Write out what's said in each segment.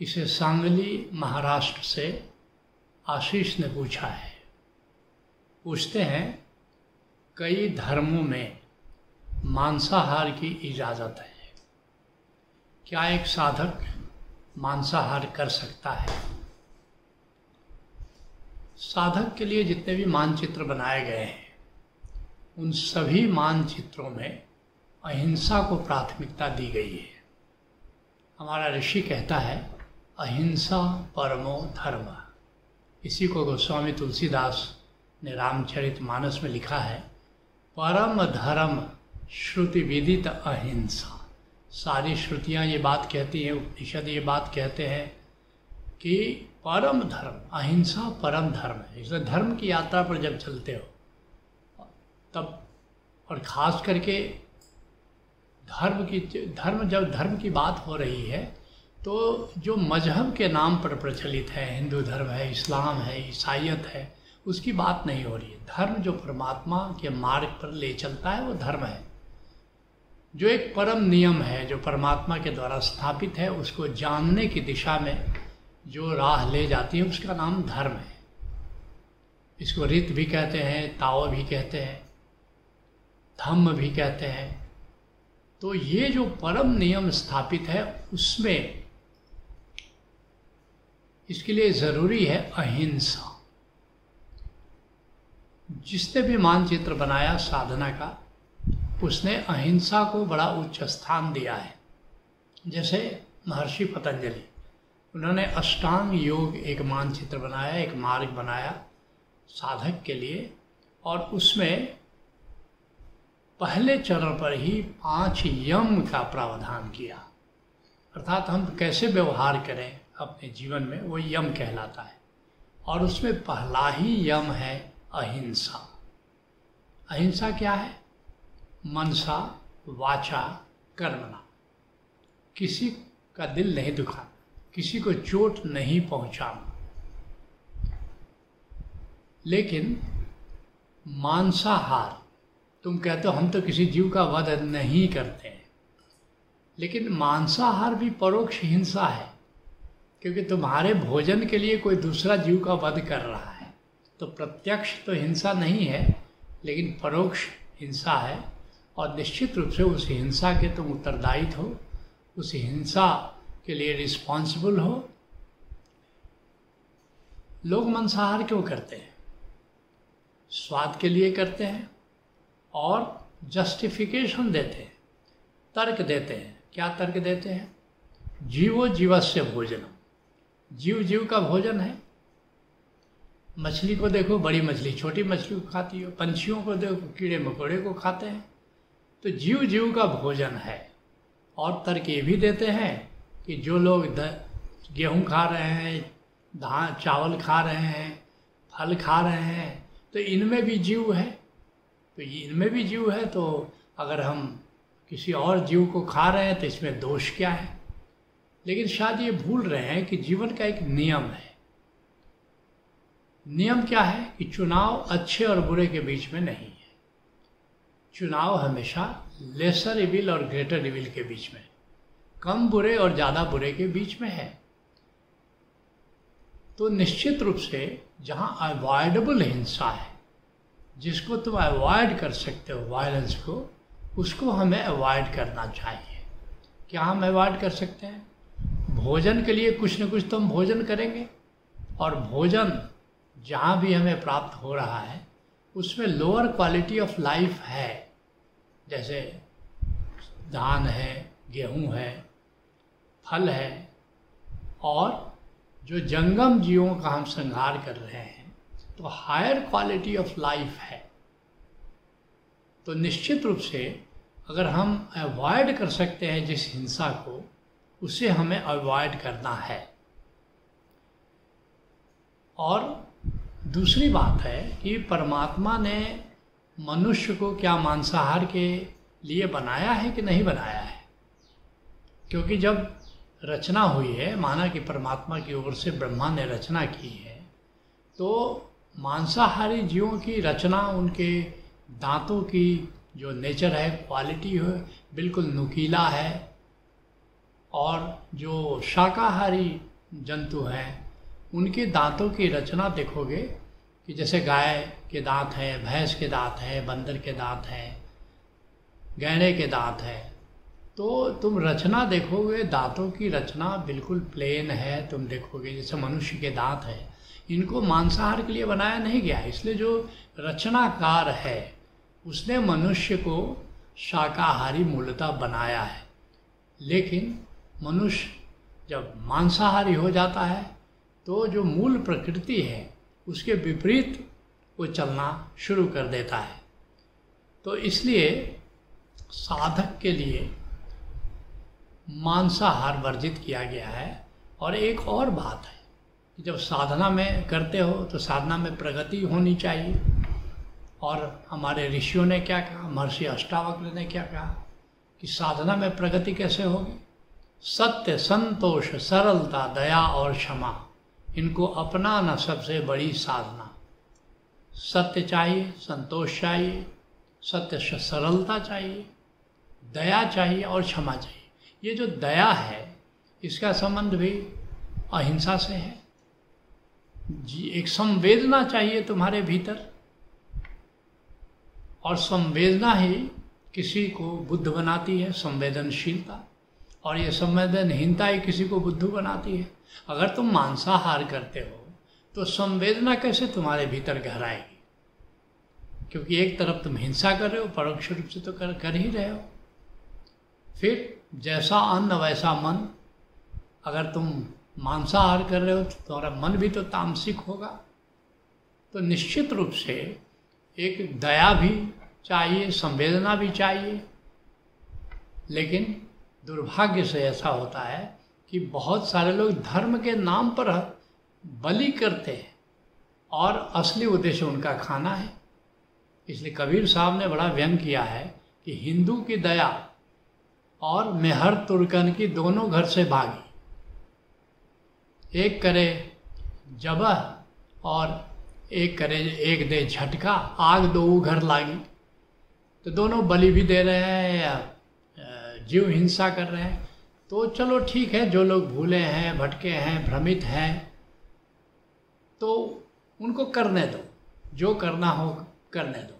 इसे सांगली महाराष्ट्र से आशीष ने पूछा है। पूछते हैं, कई धर्मों में मांसाहार की इजाज़त है। क्या एक साधक मांसाहार कर सकता है? साधक के लिए जितने भी मानचित्र बनाए गए हैं, उन सभी मानचित्रों में अहिंसा को प्राथमिकता दी गई है। हमारा ऋषि कहता है अहिंसा परमो धर्म। इसी को गोस्वामी तुलसीदास ने रामचरित मानस में लिखा है, परम धर्म श्रुति विदित अहिंसा। सारी श्रुतियाँ ये बात कहती हैं, उपनिषद ये बात कहते हैं कि परम धर्म, अहिंसा परम धर्म है। इसलिए धर्म की यात्रा पर जब चलते हो, तब और ख़ास करके धर्म की, धर्म जब, धर्म की बात हो रही है तो जो मज़हब के नाम पर प्रचलित है, हिंदू धर्म है, इस्लाम है ईसाइत है, उसकी बात नहीं हो रही है। धर्म जो परमात्मा के मार्ग पर ले चलता है, वो धर्म है। जो एक परम नियम है, जो परमात्मा के द्वारा स्थापित है, उसको जानने की दिशा में जो राह ले जाती है, उसका नाम धर्म है। इसको रित भी कहते हैं, ताओ भी कहते हैं, धम्म भी कहते हैं। तो ये जो परम नियम स्थापित है, उसमें इसके लिए ज़रूरी है अहिंसा। जिसने भी मानचित्र बनाया साधना का, उसने अहिंसा को बड़ा उच्च स्थान दिया है। जैसे महर्षि पतंजलि, उन्होंने अष्टांग योग एक मानचित्र बनाया, एक मार्ग बनाया साधक के लिए, और उसमें पहले चरण पर ही पाँच यम का प्रावधान किया। अर्थात हम कैसे व्यवहार करें? अपने जीवन में वो यम कहलाता है। और उसमें पहला ही यम है अहिंसा। अहिंसा क्या है? मनसा, वाचा कर्मना किसी का दिल नहीं दुखाना किसी को चोट नहीं पहुंचाना। लेकिन मांसाहार, तुम कहते हो हम तो किसी जीव का वध नहीं करते हैं। लेकिन मांसाहार भी परोक्ष हिंसा है। क्योंकि तुम्हारे भोजन के लिए कोई दूसरा जीव का वध कर रहा है। तो प्रत्यक्ष तो हिंसा नहीं है, लेकिन परोक्ष हिंसा है, और निश्चित रूप से उस हिंसा के तुम उत्तरदायित हो, उस हिंसा के लिए रिस्पॉन्सिबल हो। लोग मंसाहार क्यों करते हैं? स्वाद के लिए करते हैं, और जस्टिफिकेशन देते हैं, तर्क देते हैं। क्या तर्क देते हैं? जीवो जीवस्य भोजनम। जीव जीव का भोजन है। मछली को देखो, बड़ी मछली, छोटी मछली को खाती हो, पंछियों को देखो, कीड़े मकोड़े को खाते हैं। तो जीव जीव का भोजन है। और तर्क ये भी देते हैं कि जो लोग गेहूँ खा रहे हैं, धान, चावल खा रहे हैं, फल खा रहे हैं तो इनमें भी जीव है। तो इनमें भी जीव है तो अगर हम किसी और जीव को खा रहे हैं तो इसमें दोष क्या है? लेकिन शायद ये भूल रहे हैं कि जीवन का एक नियम है। नियम क्या है कि चुनाव अच्छे और बुरे के बीच में नहीं है। चुनाव हमेशा लेसर इविल और ग्रेटर इविल के बीच में, कम बुरे और ज़्यादा बुरे के बीच में है। तो निश्चित रूप से जहाँ अवॉइडेबल हिंसा है, जिसको तुम अवॉइड कर सकते हो वायलेंस को, उसको हमें अवॉइड करना चाहिए। क्या हम अवॉइड कर सकते हैं? भोजन के लिए कुछ न कुछ तो हम भोजन करेंगे। और भोजन जहाँ भी हमें प्राप्त हो रहा है, उसमें लोअर क्वालिटी ऑफ़ लाइफ है। जैसे धान है, गेहूँ है, फल है, और जो जंगम जीवों का हम संहार कर रहे हैं तो हायर क्वालिटी ऑफ़ लाइफ है। तो निश्चित रूप से अगर हम अवॉइड कर सकते हैं जिस हिंसा को उसे हमें अवॉइड करना है। और दूसरी बात है कि परमात्मा ने मनुष्य को क्या मांसाहार के लिए बनाया है कि नहीं बनाया है? क्योंकि जब रचना हुई है, माना कि परमात्मा की ओर से ब्रह्मा ने रचना की है तो मांसाहारी जीवों की रचना, उनके दांतों की जो नेचर है क्वालिटी है, बिल्कुल नुकीला है। और जो शाकाहारी जंतु हैं, उनके दांतों की रचना देखोगे कि जैसे गाय के दांत हैं, भैंस के दांत हैं, बंदर के दांत हैं गहने के दांत हैं तो तुम रचना देखोगे, दांतों की रचना बिल्कुल प्लेन है। तुम देखोगे जैसे मनुष्य के दांत हैं, इनको मांसाहार के लिए बनाया नहीं गया, इसलिए जो रचनाकार है, उसने मनुष्य को शाकाहारी मूलता बनाया है। लेकिन मनुष्य जब मांसाहारी हो जाता है तो जो मूल प्रकृति है, उसके विपरीत वो चलना शुरू कर देता है। तो इसलिए साधक के लिए मांसाहार वर्जित किया गया है। और एक और बात है कि जब साधना में करते हो तो साधना में प्रगति होनी चाहिए। और हमारे ऋषियों ने क्या कहा, महर्षि अष्टावक्र ने क्या कहा कि साधना में प्रगति कैसे होगी? सत्य, संतोष, सरलता, दया और क्षमा। इनको अपनाना सबसे बड़ी साधना। सत्य चाहिए, संतोष चाहिए, सत्य सरलता चाहिए, दया चाहिए और क्षमा चाहिए। ये जो दया है, इसका संबंध भी अहिंसा से है। जी, एक संवेदना चाहिए तुम्हारे भीतर और संवेदना ही किसी को बुद्ध बनाती है, संवेदनशीलता। और ये संवेदनहीनता ही किसी को बुद्धू बनाती है। अगर तुम मांसाहार करते हो तो संवेदना कैसे तुम्हारे भीतर गहराएगी? क्योंकि एक तरफ़ तुम हिंसा कर रहे हो, परोक्ष रूप से तो कर कर ही रहे हो। फिर जैसा अन्न, वैसा मन। अगर तुम मांसाहार कर रहे हो तो तुम्हारा मन भी तो तामसिक होगा। तो निश्चित रूप से एक दया भी चाहिए, संवेदना भी चाहिए। लेकिन दुर्भाग्य से ऐसा होता है कि बहुत सारे लोग धर्म के नाम पर बलि करते हैं और असली उद्देश्य उनका खाना है। इसलिए कबीर साहब ने बड़ा व्यंग किया है कि हिंदू की दया और मेहर तुर्कन की दोनों घर से भागी। एक करे जबह और एक करे एक दे झटका, आग दो घर लागी। तो दोनों बलि भी दे रहे हैं जीव हिंसा कर रहे हैं। तो चलो ठीक है, जो लोग भूले हैं, भटके हैं, भ्रमित हैं तो उनको करने दो। जो करना हो, करने दो।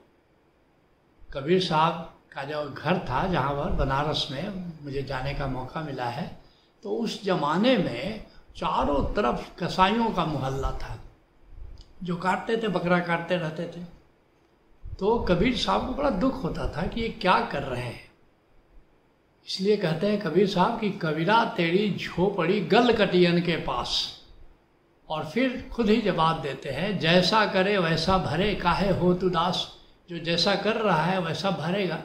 कबीर साहब का जो घर था, जहाँ पर बनारस में मुझे जाने का मौका मिला है तो उस जमाने में चारों तरफ़ कसाईयों का मोहल्ला था, जो काटते थे, बकरा काटते रहते थे। तो कबीर साहब को बड़ा दुख होता था कि ये क्या कर रहे हैं। इसलिए कहते हैं कबीर साहब कि कबीरा तेरी झोपड़ी गल कटियन के पास। और फिर खुद ही जवाब देते हैं, जैसा करे वैसा भरे, काहे हो तू दास? जो जैसा कर रहा है वैसा भरेगा।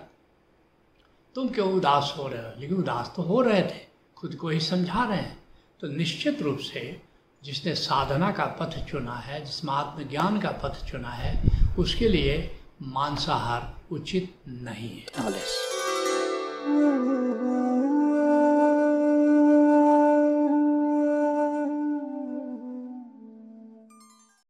तुम क्यों उदास हो रहे हो? लेकिन उदास तो हो रहे थे, खुद को ही समझा रहे हैं। तो निश्चित रूप से जिसने साधना का पथ चुना है जिसने आत्मज्ञान का पथ चुना है, उसके लिए मांसाहार उचित नहीं है।